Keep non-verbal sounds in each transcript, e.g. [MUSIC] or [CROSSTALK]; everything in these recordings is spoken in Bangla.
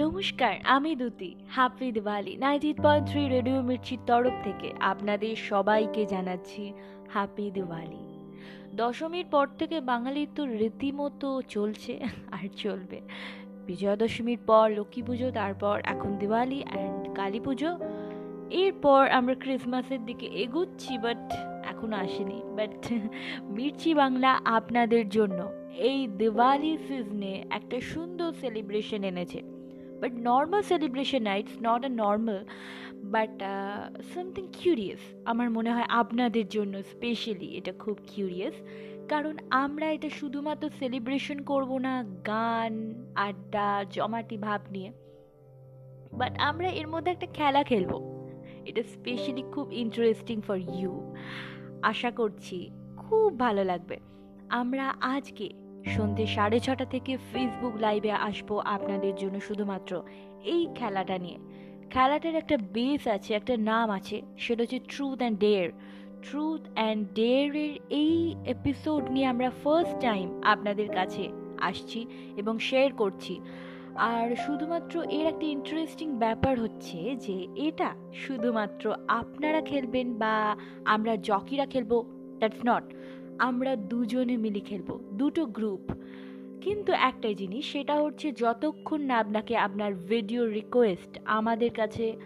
নমস্কার, আমি Duti happy Diwali nineteen point three radio মির্চির তরফ থেকে আপনাদের সবাইকে জানাচ্ছি হ্যাপি দিওয়ালি দশমীর পর থেকে বাঙালির তো রীতিমতো চলছে আর চলবে। বিজয়া দশমীর পর, লক্ষ্মী পুজো, তারপর এখন দিওয়ালি অ্যান্ড কালী পুজো। এরপর আমরা ক্রিসমাসের দিকে এগোচ্ছি বাট এখন আসেনি। বাট [LAUGHS] মির্চি বাংলা আপনাদের জন্য এই দিওয়ালি সিজনে একটা সুন্দর সেলিব্রেশন এনেছে। বাট নর্মাল সেলিব্রেশন না it's not a normal but something curious আমার মনে হয় আপনাদের জন্য স্পেশালি এটা খুব কিউরিয়াস কারণ আমরা এটা শুধুমাত্র সেলিব্রেশন করব না, গান, আড্ডা, জমাটি ভাব নিয়ে। বাট আমরা এর মধ্যে একটা খেলা খেলব। এটা স্পেশালি খুব ইন্টারেস্টিং ফর ইউ আশা করছি খুব ভালো লাগবে। আমরা আজকে সন্ধ্যে সাড়ে ছটা থেকে ফেসবুক লাইভে আসব আপনাদের জন্য শুধুমাত্র এই খেলাটা নিয়ে। খেলাটার একটা বেস আছে, একটা নাম আছে, সেটা হচ্ছে truth and dare truth and ডেয়ারের এই এপিসোড নিয়ে আমরা ফার্স্ট টাইম আপনাদের কাছে আসছি এবং শেয়ার করছি। আর শুধুমাত্র এর একটা ইন্টারেস্টিং ব্যাপার হচ্ছে যে এটা শুধুমাত্র আপনারা খেলবেন বা আমরা জকিরা খেলব দ্যাটস নট আমরা দুজনে মিলে খেলব, দুটো গ্রুপ কিন্তু একটাই জিনিস, সেটা হচ্ছে যতক্ষণ না আপনাকে আপনার ভিডিও রিকোয়েস্ট আমাদের কাছে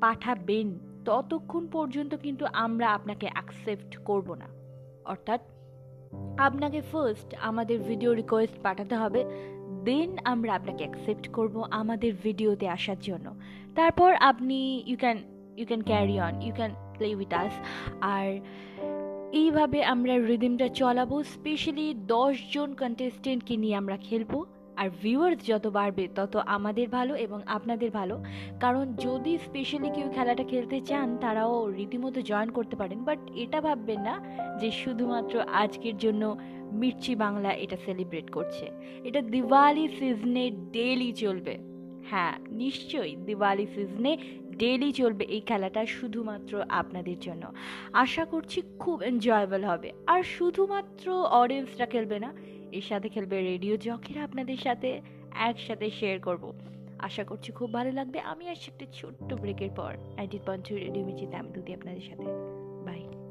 পাঠাবেন, ততক্ষণ পর্যন্ত কিন্তু আমরা আপনাকে অ্যাকসেপ্ট করব না। অর্থাৎ আপনাকে ফার্স্ট আমাদের ভিডিও রিকোয়েস্ট পাঠাতে হবে দেন আমরা আপনাকে অ্যাকসেপ্ট করব আমাদের ভিডিওতে আসার জন্য। তারপর আপনি you can you can carry on you can play with us আর এইভাবে আমরা রিদিমটা চলাবো স্পেশালি দশজন কন্টেস্টেন্টকে নিয়ে আমরা খেলব। আর ভিউয়ার্স যত বাড়বে, তত আমাদের ভালো এবং আপনাদের ভালো। কারণ যদি স্পেশালি কেউ খেলাটা খেলতে চান, তারাও রীতিমতো জয়েন করতে পারেন। বাট এটা ভাববেন না যে শুধুমাত্র আজকের জন্য মির্চি বাংলা এটা সেলিব্রেট করছে। এটা দিওয়ালি সিজনে ডেলি চলবে। হ্যাঁ নিশ্চয়ই দিওয়ালি সিজনে ডেলি চলবে এই খেলাটা শুধুমাত্র আপনাদের জন্য। আশা করছি খুব এনজয়েবল হবে। আর শুধুমাত্র অডিয়েন্সরা খেলবে না, এর সাথে খেলবে রেডিও জকেরা আপনাদের সাথে একসাথে শেয়ার করব। আশা করছি খুব ভালো লাগবে। আমি আসছি একটা ছোট্ট ব্রেকের পর। নাইনটিন পয়েন্ট রেডিও মিচিতে আমি দুদি আপনাদের সাথে। বাই